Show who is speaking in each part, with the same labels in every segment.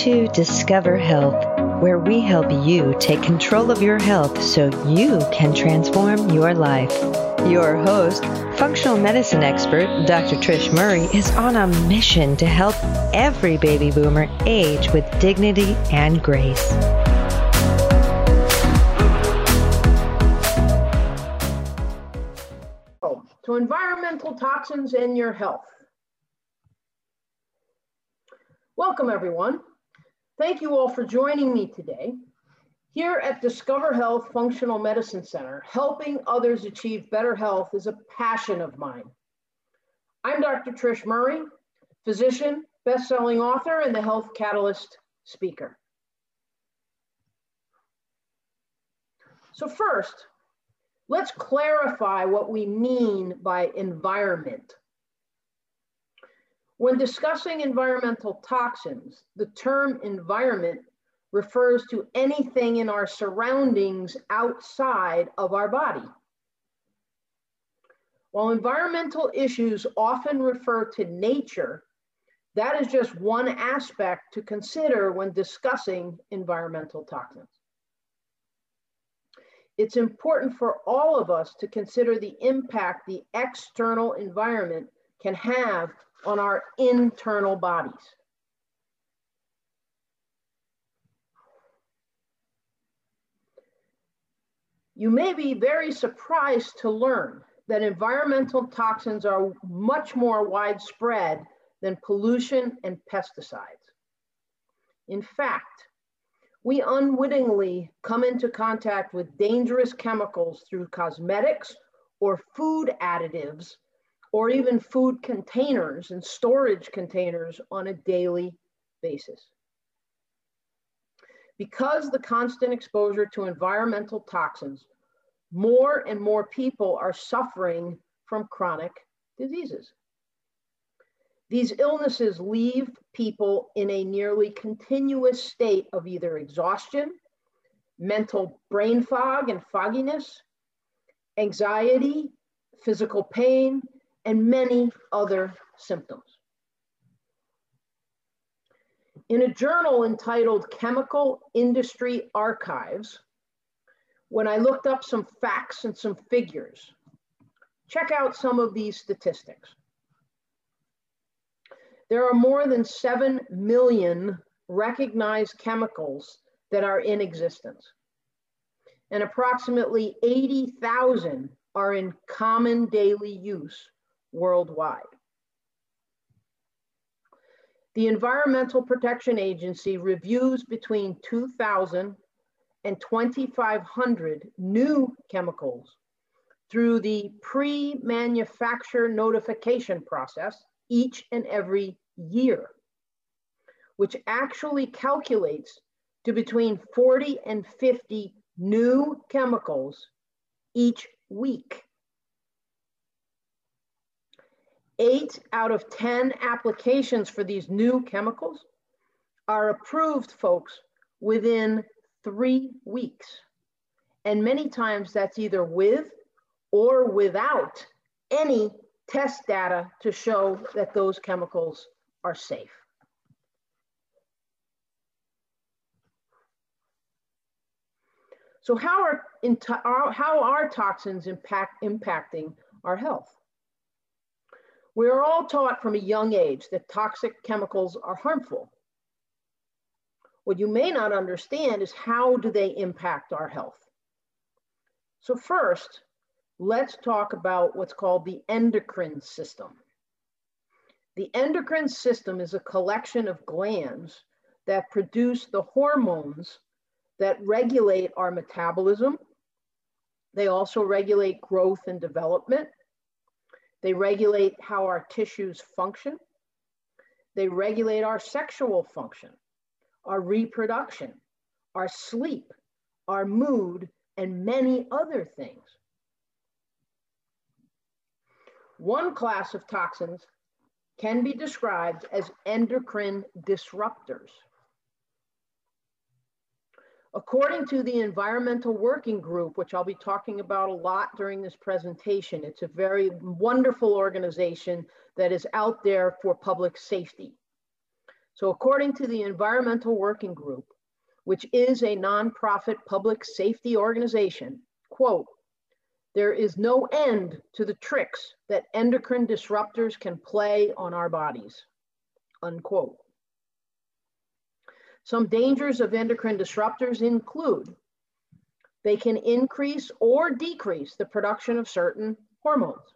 Speaker 1: to Discover Health, where we help you take control of your health so you can transform your life. Your host, functional medicine expert Dr. Trish Murray, is on a mission to help every baby boomer age with dignity and grace.
Speaker 2: To environmental toxins in your health. Welcome, everyone. Thank you all for joining me today. Here at Discover Health Functional Medicine Center, helping others achieve better health is a passion of mine. I'm Dr. Trish Murray, physician, best-selling author, and the Health Catalyst speaker. So first, let's clarify what we mean by environment. When discussing environmental toxins, the term environment refers to anything in our surroundings outside of our body. While environmental issues often refer to nature, that is just one aspect to consider when discussing environmental toxins. It's important for all of us to consider the impact the external environment can have on our internal bodies. You may be very surprised to learn that environmental toxins are much more widespread than pollution and pesticides. In fact, we unwittingly come into contact with dangerous chemicals through cosmetics or food additives or even food containers and storage containers on a daily basis. Because the constant exposure to environmental toxins, more and more people are suffering from chronic diseases. These illnesses leave people in a nearly continuous state of either exhaustion, mental brain fog and fogginess, anxiety, physical pain, and many other symptoms. In a journal entitled Chemical Industry Archives, when I looked up some facts and some figures, check out some of these statistics. There are more than 7 million recognized chemicals that are in existence, and approximately 80,000 are in common daily use worldwide. The Environmental Protection Agency reviews between 2,000 and 2,500 new chemicals through the pre-manufacture notification process each and every year, which actually calculates to between 40 and 50 new chemicals each week eight out of 10 applications for these new chemicals are approved, folks, within three weeks. And many times that's either with or without any test data to show that those chemicals are safe. So how are, how are toxins impact, impacting our health? We are all taught from a young age that toxic chemicals are harmful. What you may not understand is how do they impact our health? So first, let's talk about what's called the endocrine system. The endocrine system is a collection of glands that produce the hormones that regulate our metabolism. They also regulate growth and development. They regulate how our tissues function. They regulate our sexual function, our reproduction, our sleep, our mood, and many other things. One class of toxins can be described as endocrine disruptors. According to the Environmental Working Group, which I'll be talking about a lot during this presentation, it's a very wonderful organization that is out there for public safety. So according to the Environmental Working Group, which is a nonprofit public safety organization, quote, there is no end to the tricks that endocrine disruptors can play on our bodies, unquote. Some dangers of endocrine disruptors include they can increase or decrease the production of certain hormones.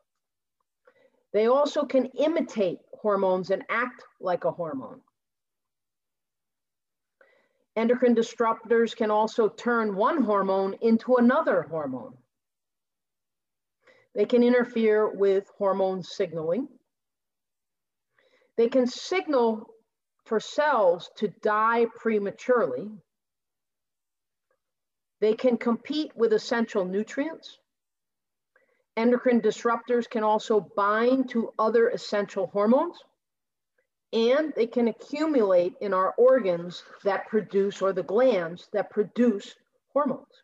Speaker 2: They also can imitate hormones and act like a hormone. Endocrine disruptors can also turn one hormone into another hormone. They can interfere with hormone signaling. They can signal for cells to die prematurely. They can compete with essential nutrients. Endocrine disruptors can also bind to other essential hormones, and they can accumulate in our organs that produce, or the glands that produce hormones.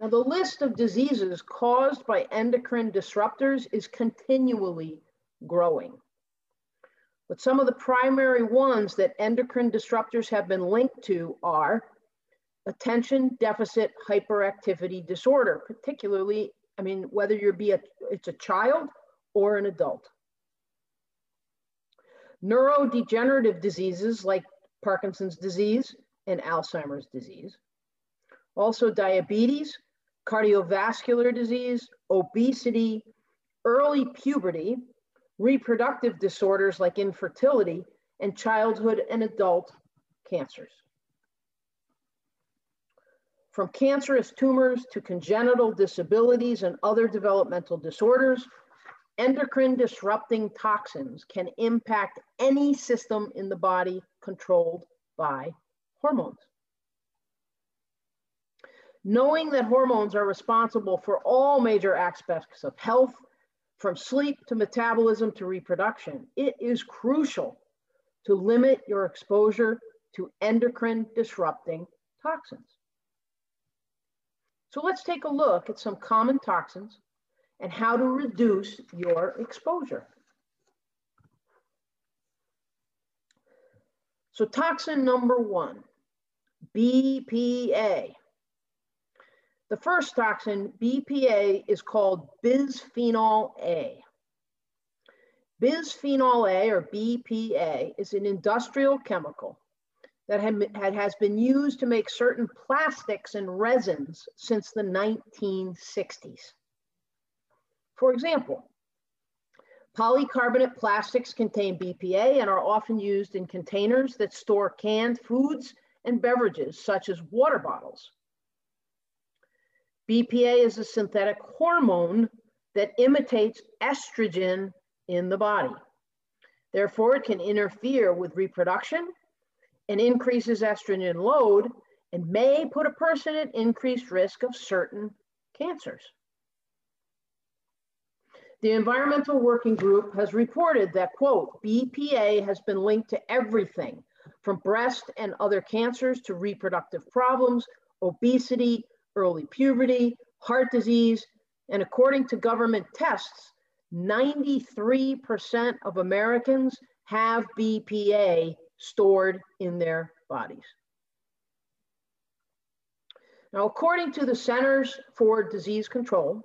Speaker 2: Now, the list of diseases caused by endocrine disruptors is continually growing. But some of the primary ones that endocrine disruptors have been linked to are attention deficit hyperactivity disorder, particularly, I mean, whether you're be a, it's a child or an adult. Neurodegenerative diseases like Parkinson's disease and Alzheimer's disease. Also diabetes, cardiovascular disease, obesity, early puberty, reproductive disorders like infertility, and childhood and adult cancers. From cancerous tumors to congenital disabilities and other developmental disorders, endocrine disrupting toxins can impact any system in the body controlled by hormones. Knowing that hormones are responsible for all major aspects of health, from sleep to metabolism to reproduction, it is crucial to limit your exposure to endocrine disrupting toxins. So let's take a look at some common toxins and how to reduce your exposure. So toxin number one, BPA. The first toxin, BPA, is called bisphenol A. Bisphenol A, or BPA, is an industrial chemical that has been used to make certain plastics and resins since the 1960s. For example, polycarbonate plastics contain BPA and are often used in containers that store canned foods and beverages, such as water bottles. BPA is a synthetic hormone that imitates estrogen in the body. Therefore, it can interfere with reproduction and increases estrogen load and may put a person at increased risk of certain cancers. The Environmental Working Group has reported that, quote, BPA has been linked to everything from breast and other cancers to reproductive problems, obesity, early puberty, heart disease, and according to government tests, 93% of Americans have BPA stored in their bodies. Now, according to the Centers for Disease Control,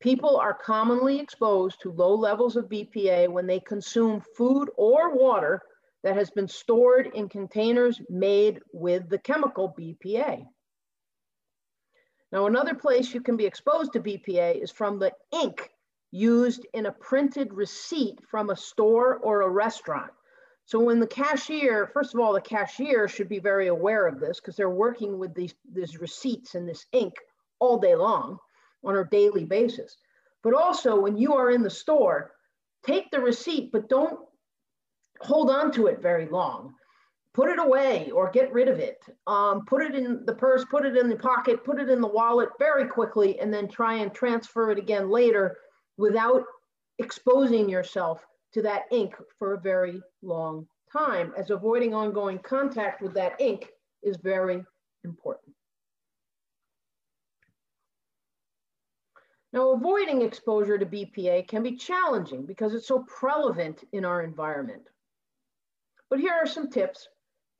Speaker 2: people are commonly exposed to low levels of BPA when they consume food or water that has been stored in containers made with the chemical BPA. Now, another place you can be exposed to BPA is from the ink used in a printed receipt from a store or a restaurant. So when the cashier, first of all, the cashier should be very aware of this because they're working with these, these receipts and this ink all day long on a daily basis. But also when you are in the store, take the receipt, but don't hold on to it very long put it away or get rid of it. Um, put it in the purse, put it in the pocket, put it in the wallet very quickly, and then try and transfer it again later without exposing yourself to that ink for a very long time, as avoiding ongoing contact with that ink is very important. Now, avoiding exposure to BPA can be challenging because it's so prevalent in our environment. But here are some tips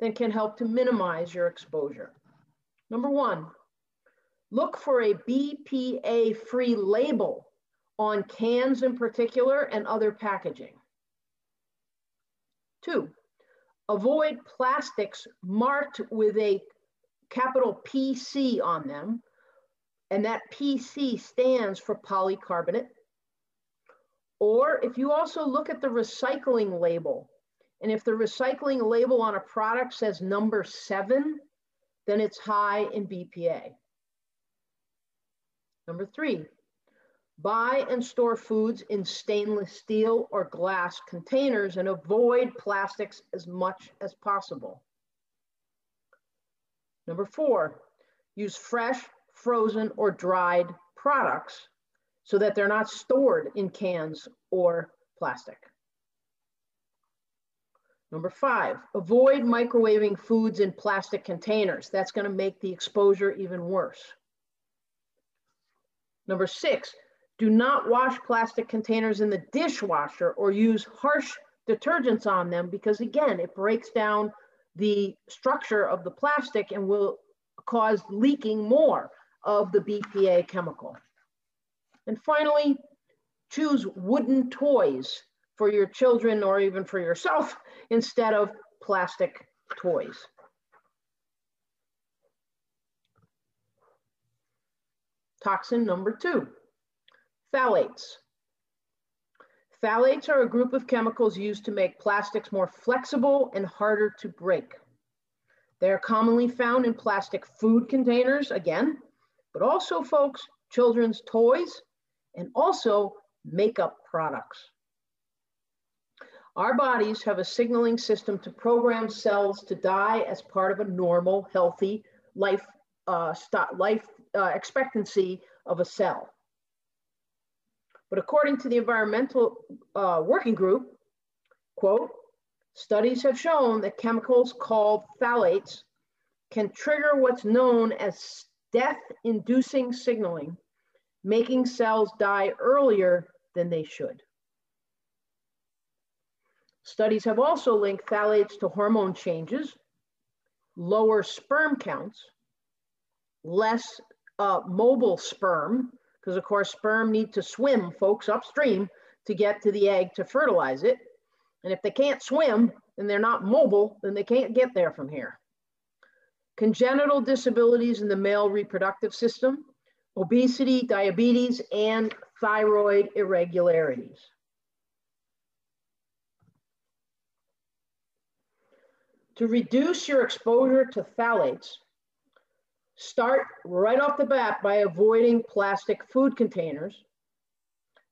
Speaker 2: that can help to minimize your exposure. Number one, look for a BPA free label on cans in particular and other packaging. Two, avoid plastics marked with a capital PC on them and that PC stands for polycarbonate. Or if you also look at the recycling label, and if the recycling label on a product says number seven, then it's high in BPA. Number three, buy and store foods in stainless steel or glass containers and avoid plastics as much as possible. Number four, use fresh frozen, or dried products so that they're not stored in cans or plastic. Number five, avoid microwaving foods in plastic containers. That's gonna make the exposure even worse. Number six, do not wash plastic containers in the dishwasher or use harsh detergents on them because again, it breaks down the structure of the plastic and will cause leaking more of the BPA chemical. And finally, choose wooden toys for your children or even for yourself instead of plastic toys. Toxin number two, phthalates. Phthalates are a group of chemicals used to make plastics more flexible and harder to break. They are commonly found in plastic food containers, again, but also, folks, children's toys and also makeup products. Our bodies have a signaling system to program cells to die as part of a normal, healthy life, uh, life uh, expectancy of a cell. But according to the Environmental uh, Working Group, quote, studies have shown that chemicals called phthalates can trigger what's known as death inducing signaling, making cells die earlier than they should. Studies have also linked phthalates to hormone changes, lower sperm counts, less uh, mobile sperm, because of course sperm need to swim, folks, upstream to get to the egg to fertilize it. And if they can't swim and they're not mobile, then they can't get there from here congenital disabilities in the male reproductive system, obesity, diabetes, and thyroid irregularities. To reduce your exposure to phthalates, start right off the bat by avoiding plastic food containers.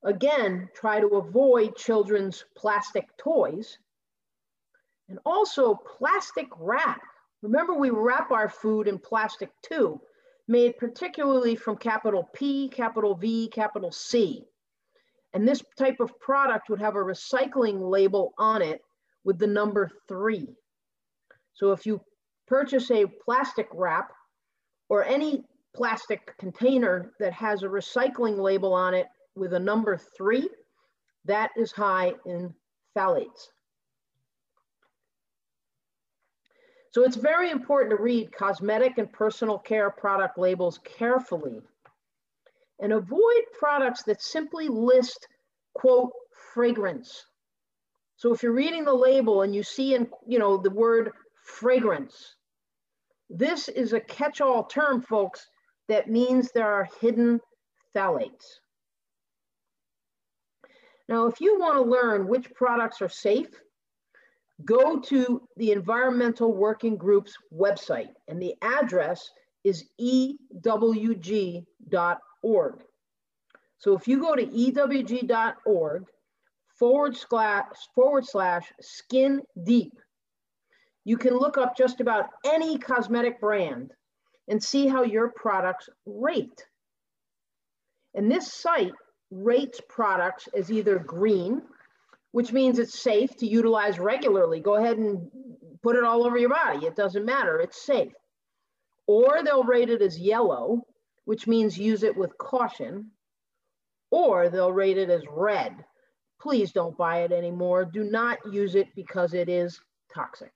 Speaker 2: Again, try to avoid children's plastic toys and also plastic wrap Remember, we wrap our food in plastic too, made particularly from capital P, capital V, capital C. And this type of product would have a recycling label on it with the number three. So if you purchase a plastic wrap or any plastic container that has a recycling label on it with a number three, that is high in phthalates. So it's very important to read cosmetic and personal care product labels carefully and avoid products that simply list, quote, fragrance. So if you're reading the label and you see in, you know, the word fragrance, this is a catch-all term, folks, that means there are hidden phthalates. Now, if you want to learn which products are safe go to the Environmental Working Group's website, and the address is ewg.org. So if you go to ewg.org forward slash, forward slash skin deep, you can look up just about any cosmetic brand and see how your products rate. And this site rates products as either green, which means it's safe to utilize regularly. Go ahead and put it all over your body. It doesn't matter, it's safe. Or they'll rate it as yellow, which means use it with caution. or they'll rate it as red. Please don't buy it anymore. Do not use it because it is toxic.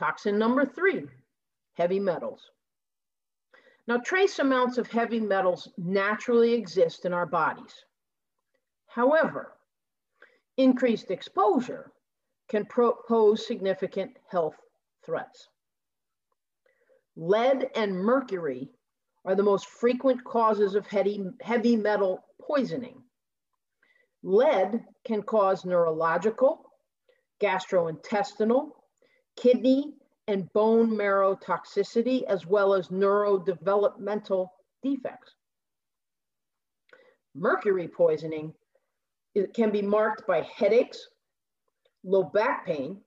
Speaker 2: Toxin number three, heavy metals. Now, trace amounts of heavy metals naturally exist in our bodies. However, increased exposure can pose significant health threats. Lead and mercury are the most frequent causes of heavy, heavy metal poisoning. Lead can cause neurological, gastrointestinal, kidney, and bone marrow toxicity, as well as neurodevelopmental defects. Mercury poisoning it can be marked by headaches, low back pain,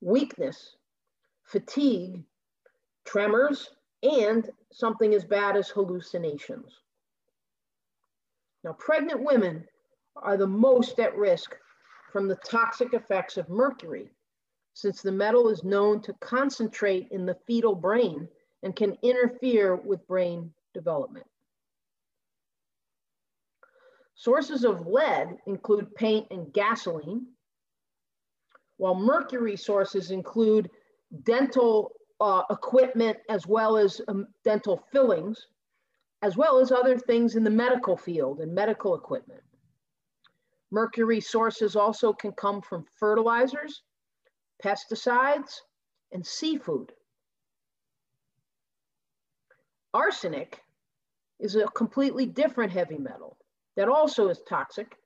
Speaker 2: weakness, fatigue, tremors, and something as bad as hallucinations. Now, pregnant women are the most at risk from the toxic effects of mercury, since the metal is known to concentrate in the fetal brain and can interfere with brain development. Sources of lead include paint and gasoline, while mercury sources include dental uh, equipment as well as um, dental fillings, as well as other things in the medical field and medical equipment. Mercury sources also can come from fertilizers, pesticides, and seafood. Arsenic is a completely different heavy metal that also is toxic.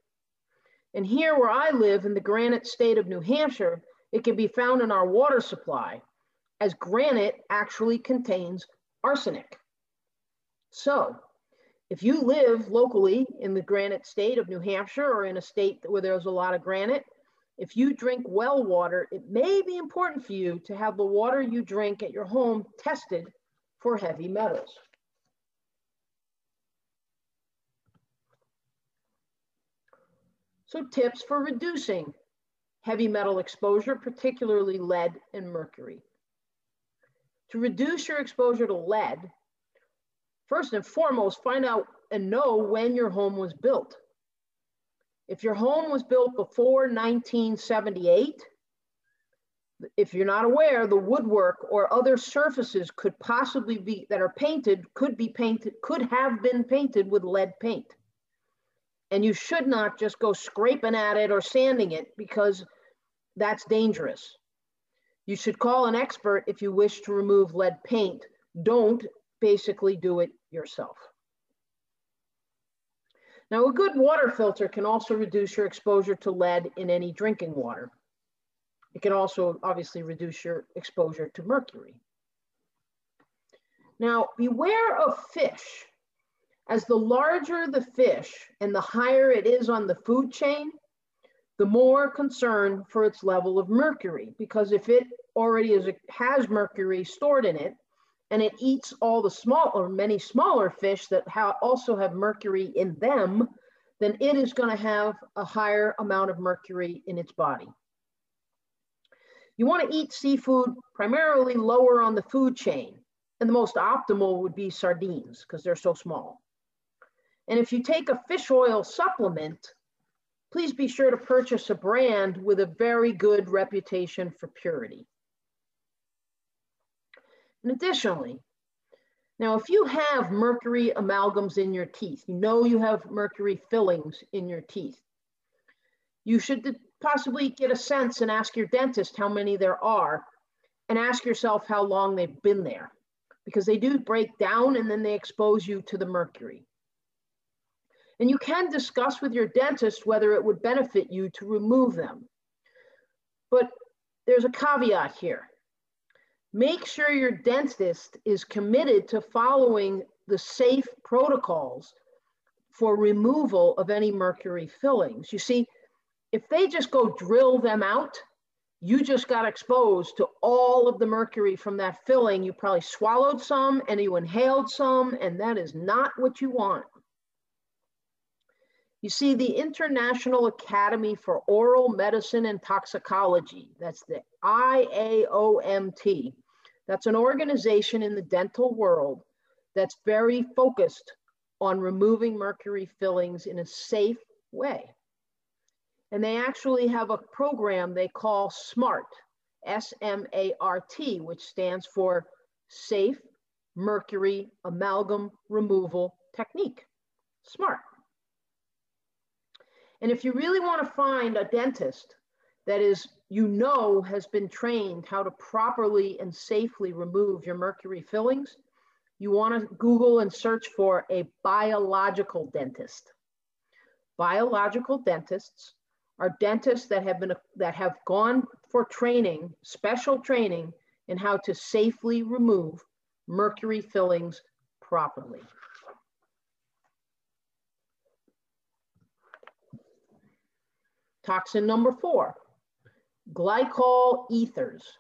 Speaker 2: And here where I live in the granite state of New Hampshire, it can be found in our water supply as granite actually contains arsenic. So if you live locally in the granite state of New Hampshire or in a state where there's a lot of granite, if you drink well water, it may be important for you to have the water you drink at your home tested for heavy metals. So tips for reducing heavy metal exposure, particularly lead and mercury. To reduce your exposure to lead, first and foremost, find out and know when your home was built. If your home was built before 1978, if you're not aware, the woodwork or other surfaces could possibly be that are painted, could be painted, could have been painted with lead paint. And you should not just go scraping at it or sanding it because that's dangerous. You should call an expert if you wish to remove lead paint. Don't basically do it yourself. Now, a good water filter can also reduce your exposure to lead in any drinking water. It can also obviously reduce your exposure to mercury. Now, beware of fish as the larger the fish and the higher it is on the food chain, the more concern for its level of mercury. Because if it already is, has mercury stored in it, and it eats all the small or many smaller fish that ha also have mercury in them, then it is going to have a higher amount of mercury in its body. You want to eat seafood primarily lower on the food chain, and the most optimal would be sardines because they're so small. And if you take a fish oil supplement, please be sure to purchase a brand with a very good reputation for purity. And additionally, now if you have mercury amalgams in your teeth, you know you have mercury fillings in your teeth, you should possibly get a sense and ask your dentist how many there are and ask yourself how long they've been there because they do break down and then they expose you to the mercury. And you can discuss with your dentist whether it would benefit you to remove them. But there's a caveat here. Make sure your dentist is committed to following the safe protocols for removal of any mercury fillings. You see, if they just go drill them out, you just got exposed to all of the mercury from that filling. You probably swallowed some and you inhaled some, and that is not what you want. You see, the International Academy for Oral Medicine and Toxicology, that's the IAOMT, That's an organization in the dental world that's very focused on removing mercury fillings in a safe way. And they actually have a program they call SMART, S M A R T, which stands for Safe Mercury Amalgam Removal Technique. SMART. And if you really want to find a dentist that is, you know, has been trained how to properly and safely remove your mercury fillings, you want to Google and search for a biological dentist. Biological dentists are dentists that have been that have gone for training, special training in how to safely remove mercury fillings properly. Toxin number four, glycol ethers.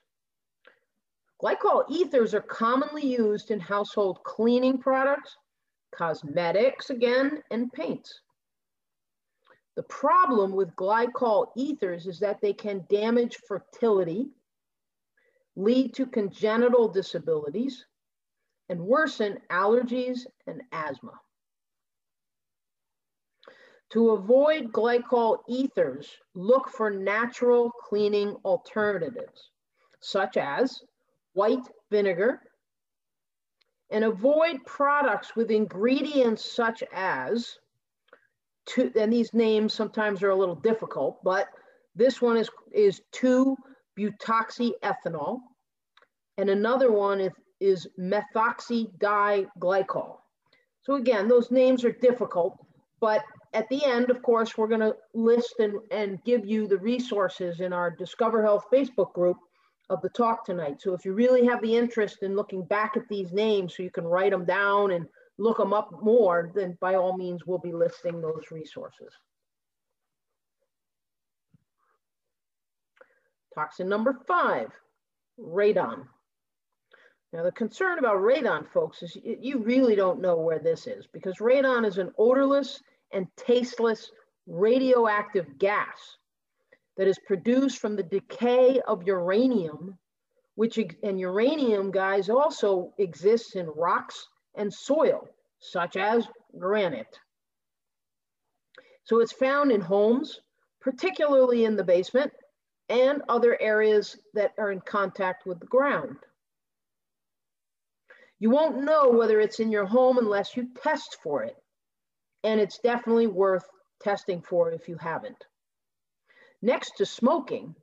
Speaker 2: Glycol ethers are commonly used in household cleaning products, cosmetics again, and paints. The problem with glycol ethers is that they can damage fertility, lead to congenital disabilities, and worsen allergies and asthma. To avoid glycol ethers, look for natural cleaning alternatives, such as white vinegar, and avoid products with ingredients such as two, and these names sometimes are a little difficult, but this one is, is 2-butoxyethanol, and another one is, is methoxydiglycol. So again, those names are difficult, but at the end, of course, we're gonna list and, and give you the resources in our Discover Health Facebook group of the talk tonight. So if you really have the interest in looking back at these names so you can write them down and look them up more, then by all means, we'll be listing those resources. Toxin number five, radon. Now the concern about radon, folks, is you really don't know where this is because radon is an odorless and tasteless radioactive gas that is produced from the decay of uranium, which and uranium, guys, also exists in rocks and soil, such as granite. So it's found in homes, particularly in the basement, and other areas that are in contact with the ground. You won't know whether it's in your home unless you test for it. And it's definitely worth testing for if you haven't. Next to smoking,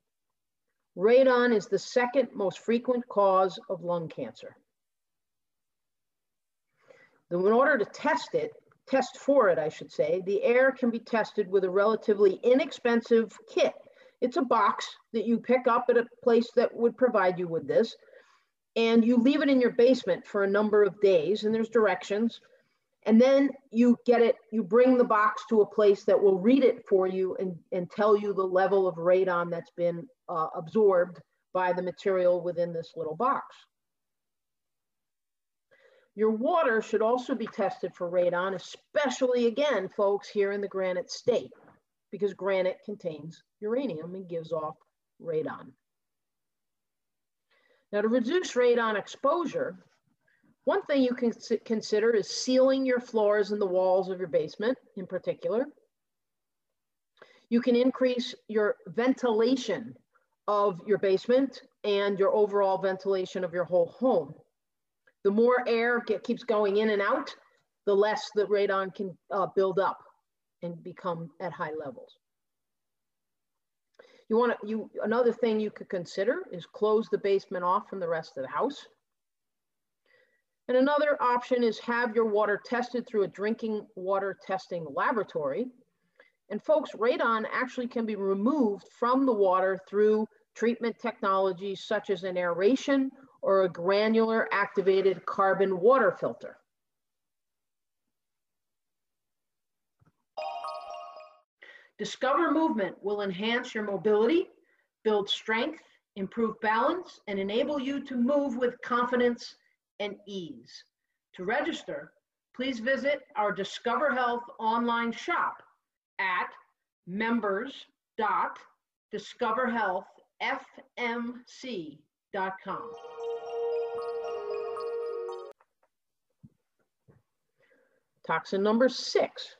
Speaker 2: radon is the second most frequent cause of lung cancer. In order to test it, test for it, I should say, the air can be tested with a relatively inexpensive kit. It's a box that you pick up at a place that would provide you with this, and you leave it in your basement for a number of days, and there's directions. And then you get it, you bring the box to a place that will read it for you and, and tell you the level of radon that's been uh, absorbed by the material within this little box. Your water should also be tested for radon, especially again, folks, here in the granite state, because granite contains uranium and gives off radon. Now to reduce radon exposure, one thing you can consider is sealing your floors and the walls of your basement in particular. You can increase your ventilation of your basement and your overall ventilation of your whole home. The more air get, keeps going in and out, the less the radon can uh, build up and become at high levels. You want to, you, another thing you could consider is close the basement off from the rest of the house. And another option is have your water tested through a drinking water testing laboratory. And folks, radon actually can be removed from the water through treatment technologies such as an aeration or a granular activated carbon water filter. Discover movement will enhance your mobility, build strength, improve balance, and enable you to move with confidence and ease. To register, please visit our Discover Health online shop at members.discoverhealthfmc.com. Toxin number six,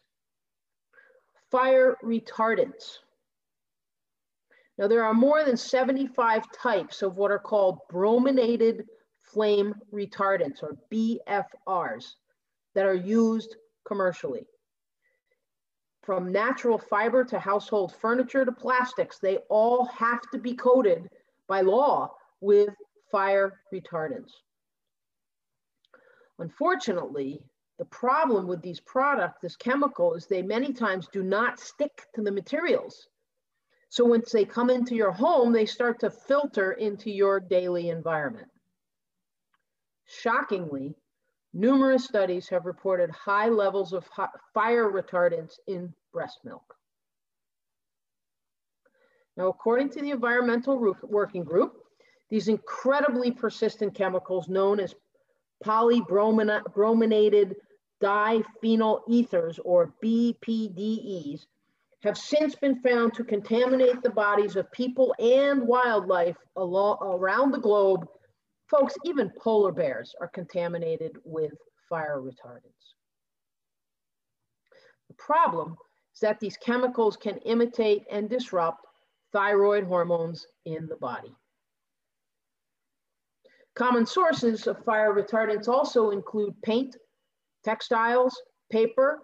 Speaker 2: fire retardants. Now there are more than 75 types of what are called brominated flame retardants or BFRs that are used commercially. From natural fiber to household furniture to plastics, they all have to be coated by law with fire retardants. Unfortunately, the problem with these products, this chemical, is they many times do not stick to the materials. So once they come into your home, they start to filter into your daily environment. Shockingly, numerous studies have reported high levels of fire retardants in breast milk. Now, according to the Environmental Working Group, these incredibly persistent chemicals known as polybrominated diphenyl ethers or BPDEs have since been found to contaminate the bodies of people and wildlife around the globe. Folks, even polar bears are contaminated with fire retardants. The problem is that these chemicals can imitate and disrupt thyroid hormones in the body. Common sources of fire retardants also include paint, textiles, paper,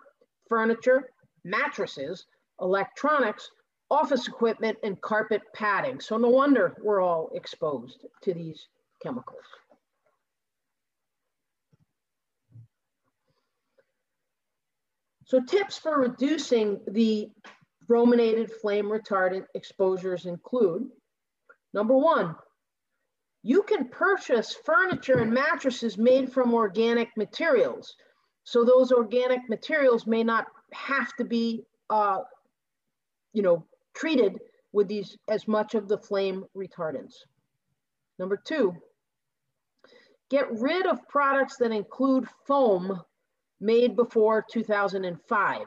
Speaker 2: furniture, mattresses, electronics, office equipment, and carpet padding. So no wonder we're all exposed to these chemicals. So tips for reducing the brominated flame retardant exposures include, number one, you can purchase furniture and mattresses made from organic materials. So those organic materials may not have to be, uh, you know, treated with these as much of the flame retardants. Number two, get rid of products that include foam made before 2005.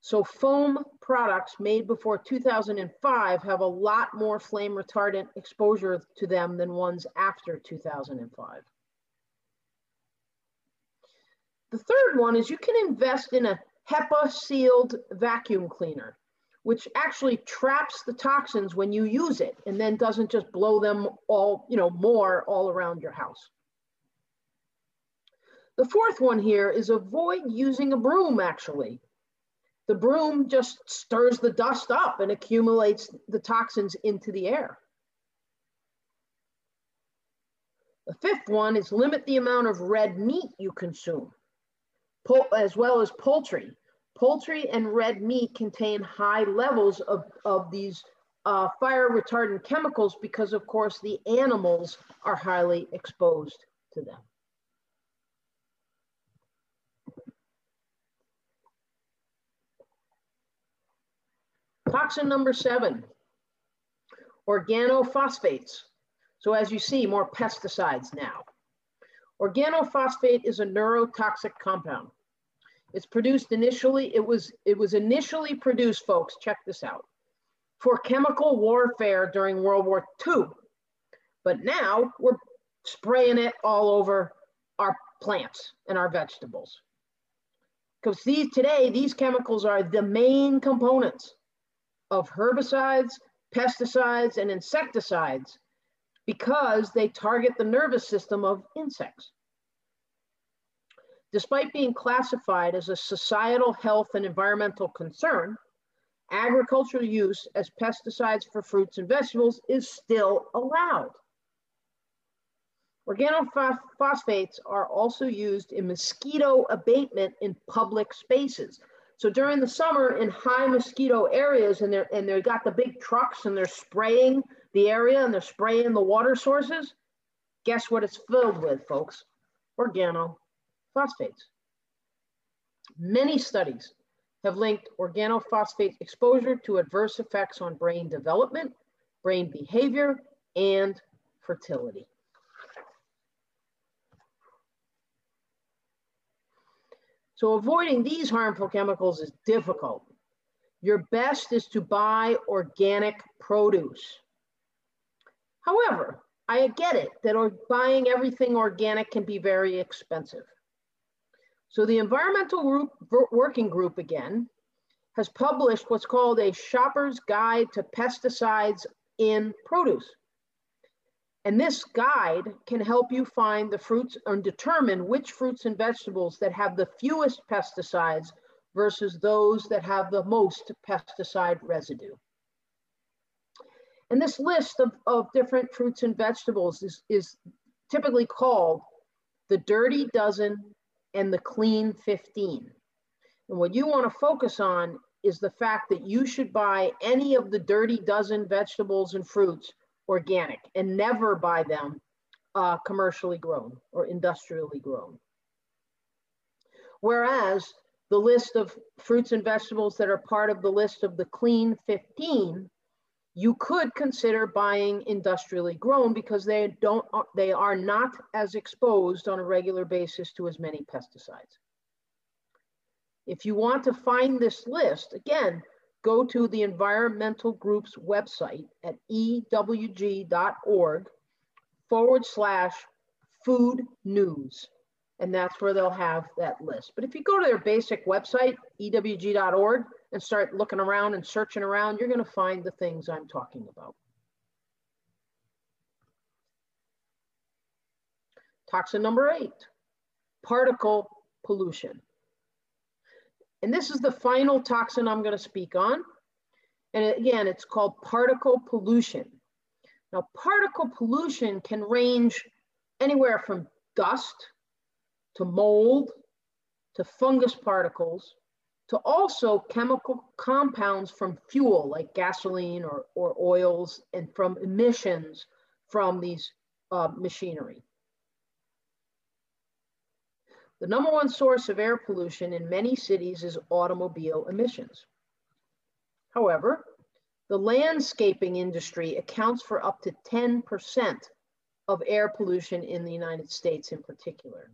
Speaker 2: So foam products made before 2005 have a lot more flame retardant exposure to them than ones after 2005. The third one is you can invest in a HEPA sealed vacuum cleaner, which actually traps the toxins when you use it and then doesn't just blow them all, you know, more all around your house. The fourth one here is avoid using a broom actually the broom just stirs the dust up and accumulates the toxins into the air. The fifth one is limit the amount of red meat you consume, as well as poultry. Poultry and red meat contain high levels of, of these uh, fire retardant chemicals because, of course, the animals are highly exposed to them. Toxin number seven, organophosphates. So as you see, more pesticides now. Organophosphate is a neurotoxic compound. It's produced initially, it was, it was initially produced, folks, check this out, for chemical warfare during World War II. But now we're spraying it all over our plants and our vegetables. Because these today, these chemicals are the main components of herbicides, pesticides, and insecticides because they target the nervous system of insects. Despite being classified as a societal health and environmental concern, agricultural use as pesticides for fruits and vegetables is still allowed. Organophosphates are also used in mosquito abatement in public spaces. So during the summer in high mosquito areas and they're, and they've got the big trucks and they're spraying the area and they're spraying the water sources, guess what it's filled with, folks? Organophosphates. Many studies have linked organophosphate exposure to adverse effects on brain development, brain behavior, and fertility. So avoiding these harmful chemicals is difficult. Your best is to buy organic produce. However, I get it that buying everything organic can be very expensive. So the environmental group, working group again has published what's called a shopper's guide to pesticides in produce. And this guide can help you find the fruits and determine which fruits and vegetables that have the fewest pesticides versus those that have the most pesticide residue. And this list of, of different fruits and vegetables is, is typically called the dirty dozen and the clean 15. And what you want to focus on is the fact that you should buy any of the dirty dozen vegetables and fruits organic and never buy them uh, commercially grown or industrially grown. Whereas the list of fruits and vegetables that are part of the list of the clean 15, you could consider buying industrially grown because they don't they are not as exposed on a regular basis to as many pesticides. If you want to find this list, again, go to the environmental group's website at ewg.org forward slash food news. And that's where they'll have that list. But if you go to their basic website, ewg.org, and start looking around and searching around, you're going to find the things I'm talking about. Toxin number eight, particle pollution. And this is the final toxin I'm going to speak on. And again, it's called particle pollution. Now, particle pollution can range anywhere from dust to mold to fungus particles to also chemical compounds from fuel like gasoline or, or oils and from emissions from these uh, machinery. The number one source of air pollution in many cities is automobile emissions. However, the landscaping industry accounts for up to 10% of air pollution in the United States in particular.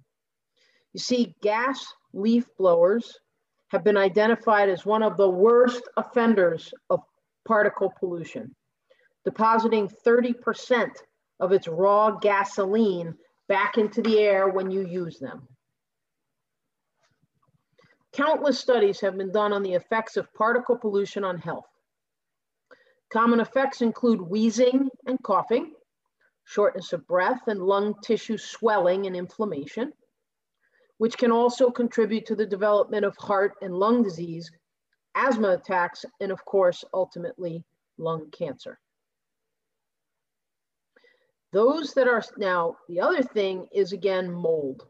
Speaker 2: You see, gas leaf blowers have been identified as one of the worst offenders of particle pollution, depositing 30% of its raw gasoline back into the air when you use them. Countless studies have been done on the effects of particle pollution on health. Common effects include wheezing and coughing, shortness of breath, and lung tissue swelling and inflammation, which can also contribute to the development of heart and lung disease, asthma attacks, and of course, ultimately lung cancer. Those that are now, the other thing is again mold.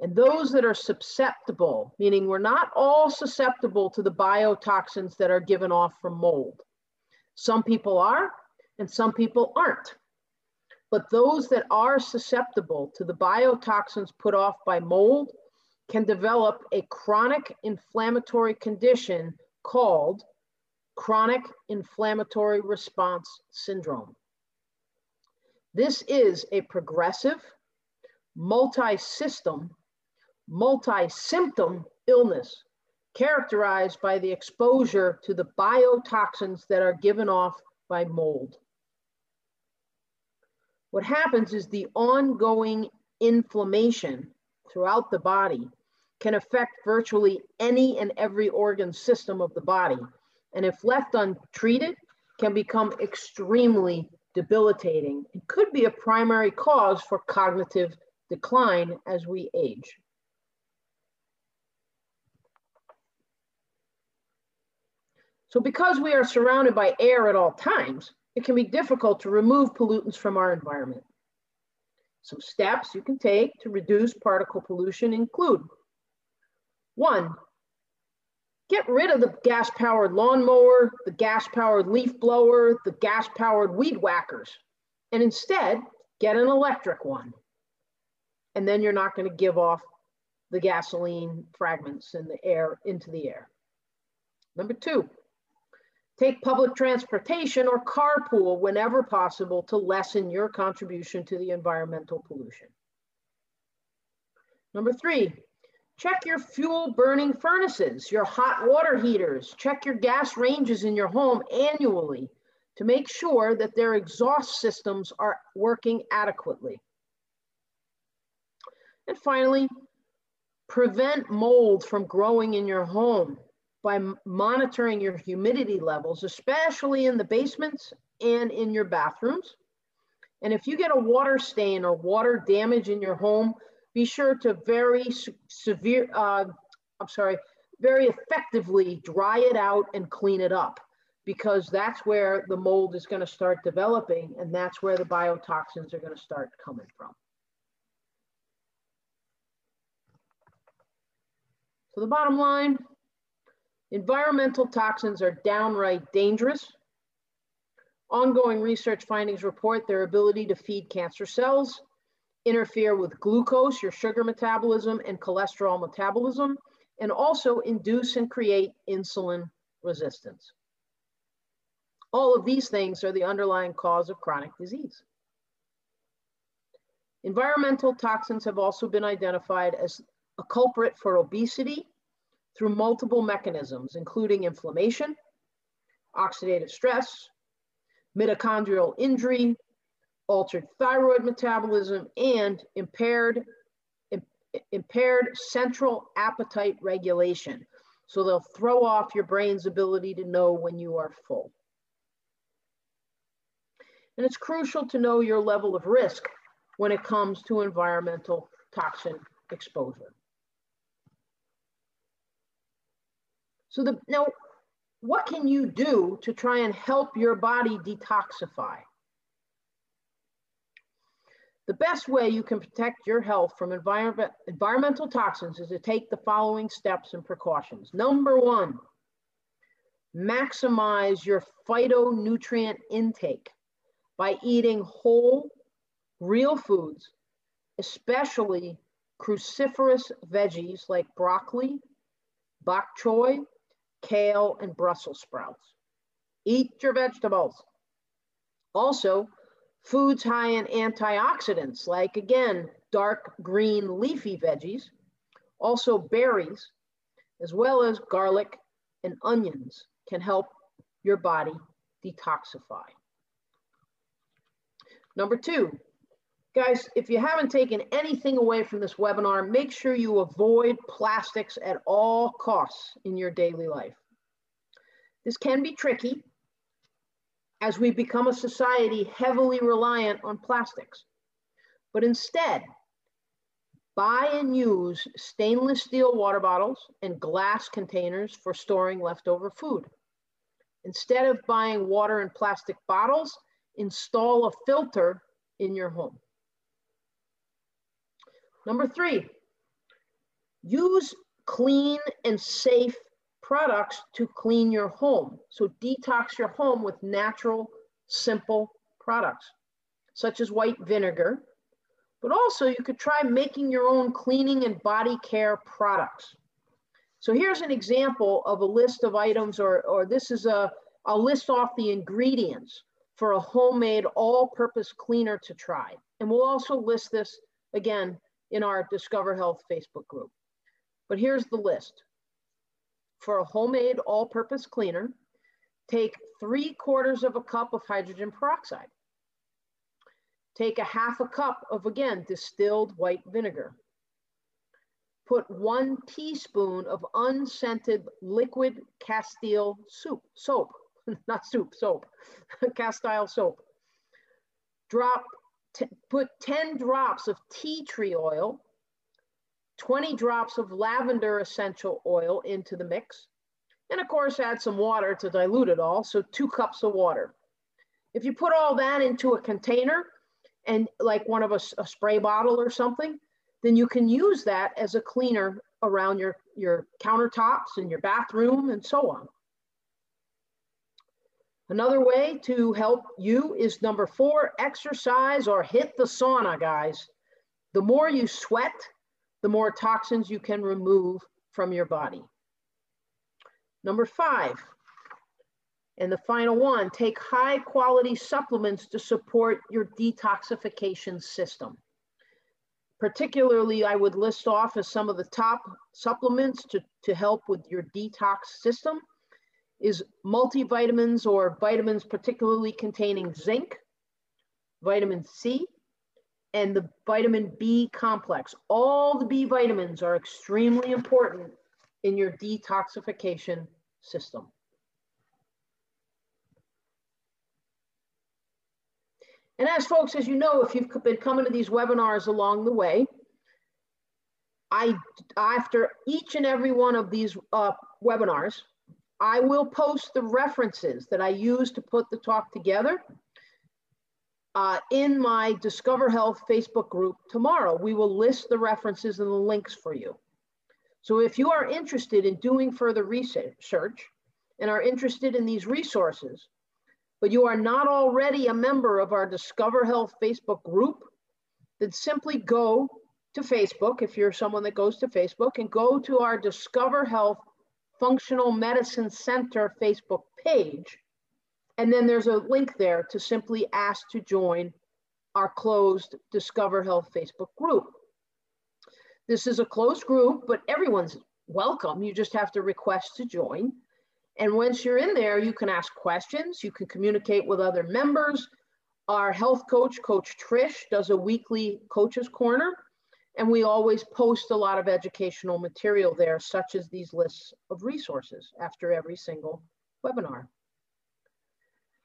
Speaker 2: And those that are susceptible, meaning we're not all susceptible to the biotoxins that are given off from mold. Some people are, and some people aren't. But those that are susceptible to the biotoxins put off by mold can develop a chronic inflammatory condition called chronic inflammatory response syndrome. This is a progressive, multi-system, multi-symptom illness characterized by the exposure to the biotoxins that are given off by mold. What happens is the ongoing inflammation throughout the body can affect virtually any and every organ system of the body. And if left untreated, can become extremely debilitating. It could be a primary cause for cognitive decline as we age. So because we are surrounded by air at all times, it can be difficult to remove pollutants from our environment. Some steps you can take to reduce particle pollution include one, get rid of the gas powered lawnmower, the gas powered leaf blower, the gas powered weed whackers, and instead get an electric one. And then you're not going to give off the gasoline fragments in the air into the air. Number two, Take public transportation or carpool whenever possible to lessen your contribution to the environmental pollution. Number three, check your fuel burning furnaces, your hot water heaters, check your gas ranges in your home annually to make sure that their exhaust systems are working adequately. And finally, Prevent mold from growing in your home by monitoring your humidity levels, especially in the basements and in your bathrooms. And if you get a water stain or water damage in your home, be sure to very severe, uh, I'm sorry, very effectively dry it out and clean it up because that's where the mold is going to start developing and that's where the biotoxins are going to start coming from. So the bottom line, environmental toxins are downright dangerous. Ongoing research findings report their ability to feed cancer cells, interfere with glucose, your sugar metabolism, and cholesterol metabolism, and also induce and create insulin resistance. All of these things are the underlying cause of chronic disease. Environmental toxins have also been identified as a culprit for obesity through multiple mechanisms, including inflammation, oxidative stress, mitochondrial injury, altered thyroid metabolism, and impaired, impaired central appetite regulation. So they'll throw off your brain's ability to know when you are full. And it's crucial to know your level of risk when it comes to environmental toxin exposure. So the, now, what can you do to try and help your body detoxify? The best way you can protect your health from environment, environmental toxins is to take the following steps and precautions. Number one, maximize your phytonutrient intake by eating whole, real foods, especially cruciferous veggies like broccoli, bok choy, kale, and Brussels sprouts. Eat your vegetables. Also, foods high in antioxidants, like again, dark green leafy veggies, also berries, as well as garlic and onions can help your body detoxify. Number two, guys, if you haven't taken anything away from this webinar, make sure you avoid plastics at all costs in your daily life. This can be tricky as we become a society heavily reliant on plastics. But instead, buy and use stainless steel water bottles and glass containers for storing leftover food. Instead of buying water in plastic bottles, install a filter in your home. Number three, use clean and safe products to clean your home. So detox your home with natural, simple products, such as white vinegar. But also you could try making your own cleaning and body care products. So here's an example of a list of items, or, or this is a, I'll list off the ingredients for a homemade all-purpose cleaner to try. And we'll also list this again in our Discover Health Facebook group. But here's the list for a homemade all-purpose cleaner, take three quarters of a cup of hydrogen peroxide. Take a half a cup of, again, distilled white vinegar. Put one teaspoon of unscented liquid Castile soup, soap, not soup, soap, Castile soap. Drop, put 10 drops of tea tree oil 20 drops of lavender essential oil into the mix. And of course, add some water to dilute it all. So two cups of water. If you put all that into a container and like one of a, a spray bottle or something, then you can use that as a cleaner around your, your countertops and your bathroom and so on. Another way to help you is number four, exercise or hit the sauna, guys. The more you sweat, the more toxins you can remove from your body. Number five, and the final one, take high quality supplements to support your detoxification system. Particularly, I would list off as some of the top supplements to, to help with your detox system is multivitamins or vitamins particularly containing zinc, vitamin C, and the vitamin B complex. All the B vitamins are extremely important in your detoxification system. And as folks, as you know, if you've been coming to these webinars along the way, I, after each and every one of these uh, webinars, I will post the references that I use to put the talk together uh, in my Discover Health Facebook group tomorrow. We will list the references and the links for you. So if you are interested in doing further research and are interested in these resources, but you are not already a member of our Discover Health Facebook group, then simply go to Facebook, if you're someone that goes to Facebook, and go to our Discover Health Functional Medicine Center Facebook page. And then there's a link there to simply ask to join our closed Discover Health Facebook group. This is a closed group, but everyone's welcome. You just have to request to join. And once you're in there, you can ask questions, you can communicate with other members. Our health coach, Coach Trish, does a weekly coaches corner, and we always post a lot of educational material there, such as these lists of resources after every single webinar.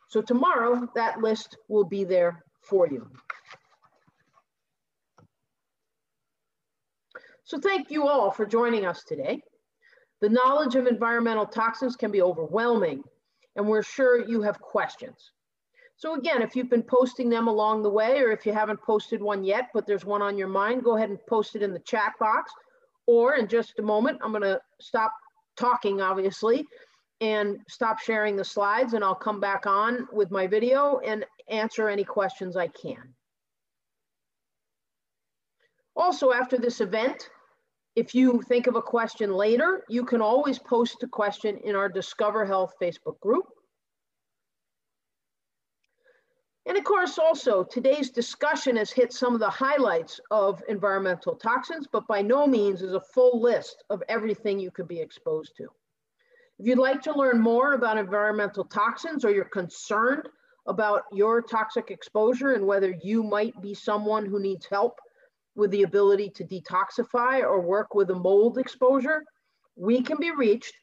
Speaker 2: So tomorrow, that list will be there for you. So thank you all for joining us today. The knowledge of environmental toxins can be overwhelming, and we're sure you have questions. So again, if you've been posting them along the way, or if you haven't posted one yet, but there's one on your mind, go ahead and post it in the chat box. Or in just a moment, I'm gonna stop talking, obviously, and stop sharing the slides, and I'll come back on with my video and answer any questions I can. Also, after this event, if you think of a question later, you can always post a question in our Discover Health Facebook group. And of course, also today's discussion has hit some of the highlights of environmental toxins, but by no means is a full list of everything you could be exposed to. If you'd like to learn more about environmental toxins or you're concerned about your toxic exposure and whether you might be someone who needs help with the ability to detoxify or work with a mold exposure, we can be reached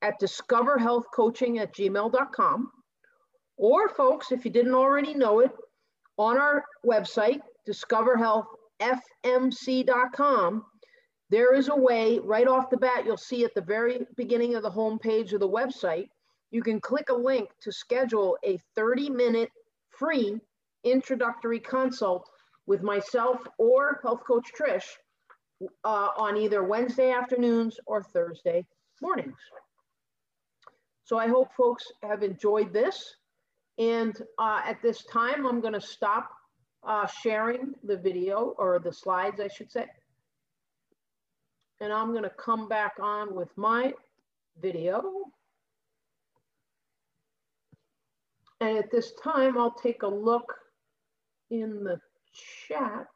Speaker 2: at discoverhealthcoaching at gmail.com. Or, folks, if you didn't already know it, on our website, discoverhealthfmc.com, there is a way right off the bat, you'll see at the very beginning of the homepage of the website, you can click a link to schedule a 30 minute free introductory consult with myself or health coach Trish uh, on either Wednesday afternoons or Thursday mornings. So I hope folks have enjoyed this. And uh, at this time, I'm going to stop uh, sharing the video or the slides, I should say. And I'm going to come back on with my video. And at this time, I'll take a look in the chat.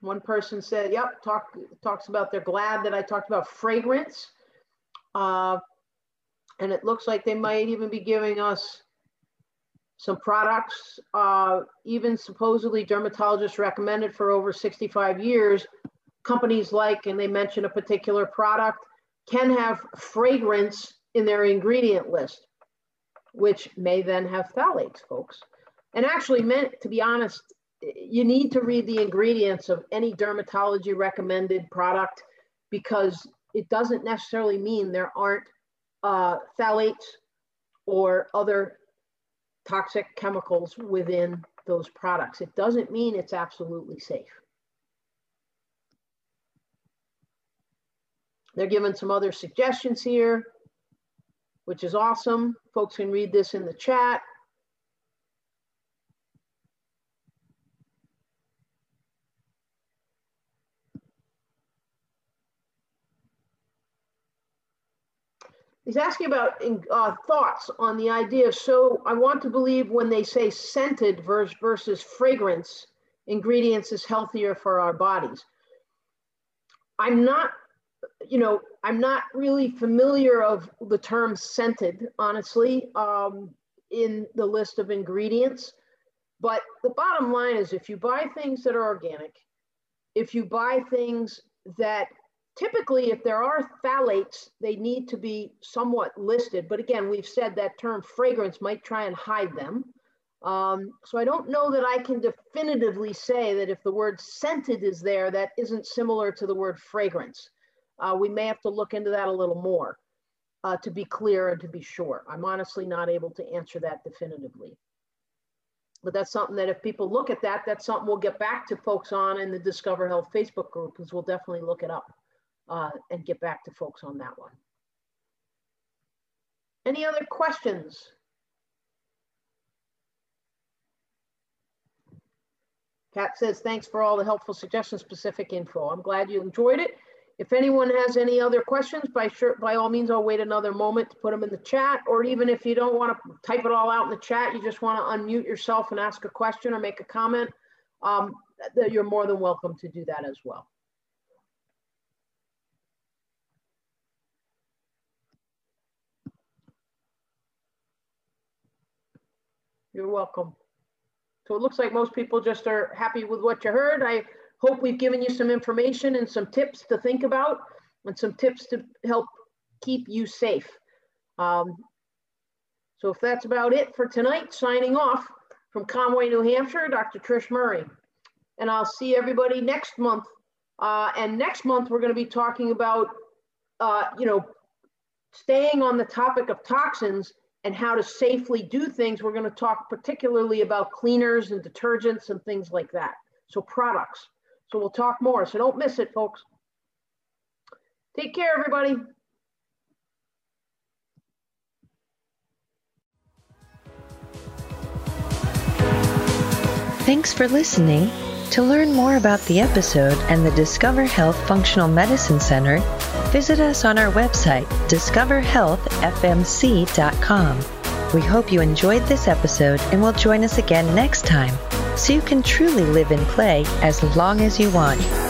Speaker 2: One person said, yep, talk, talks about they're glad that I talked about fragrance. Uh, and it looks like they might even be giving us some products, uh, even supposedly dermatologists recommended for over 65 years, companies like, and they mention a particular product, can have fragrance in their ingredient list, which may then have phthalates, folks. And actually, meant to be honest, you need to read the ingredients of any dermatology recommended product because it doesn't necessarily mean there aren't uh, phthalates or other toxic chemicals within those products. It doesn't mean it's absolutely safe. They're given some other suggestions here, which is awesome. Folks can read this in the chat. He's asking about uh, thoughts on the idea. So I want to believe when they say scented versus, fragrance, ingredients is healthier for our bodies. I'm not, you know, I'm not really familiar of the term scented, honestly, um, in the list of ingredients. But the bottom line is if you buy things that are organic, if you buy things that typically, if there are phthalates, they need to be somewhat listed. But again, we've said that term fragrance might try and hide them. Um, so I don't know that I can definitively say that if the word scented is there, that isn't similar to the word fragrance. Uh, we may have to look into that a little more uh, to be clear and to be sure. I'm honestly not able to answer that definitively. But that's something that if people look at that, that's something we'll get back to folks on in the Discover Health Facebook group because we'll definitely look it up uh, and get back to folks on that one. Any other questions? Kat says, thanks for all the helpful suggestions, specific info. I'm glad you enjoyed it. If anyone has any other questions, by sure, by all means, I'll wait another moment to put them in the chat, or even if you don't want to type it all out in the chat, you just want to unmute yourself and ask a question or make a comment, um, you're more than welcome to do that as well. You're welcome. So it looks like most people just are happy with what you heard. I hope we've given you some information and some tips to think about and some tips to help keep you safe. Um, so if that's about it for tonight, signing off from Conway, New Hampshire, Dr. Trish Murray. And I'll see everybody next month. Uh, and next month, we're going to be talking about, uh, you know, staying on the topic of toxins and how to safely do things, we're going to talk particularly about cleaners and detergents and things like that. So products. So we'll talk more. So don't miss it, folks. Take care, everybody.
Speaker 1: Thanks for listening. To learn more about the episode and the Discover Health Functional Medicine Center, visit us on our website, discoverhealthfmc.com. We hope you enjoyed this episode and will join us again next time so you can truly live and play as long as you want.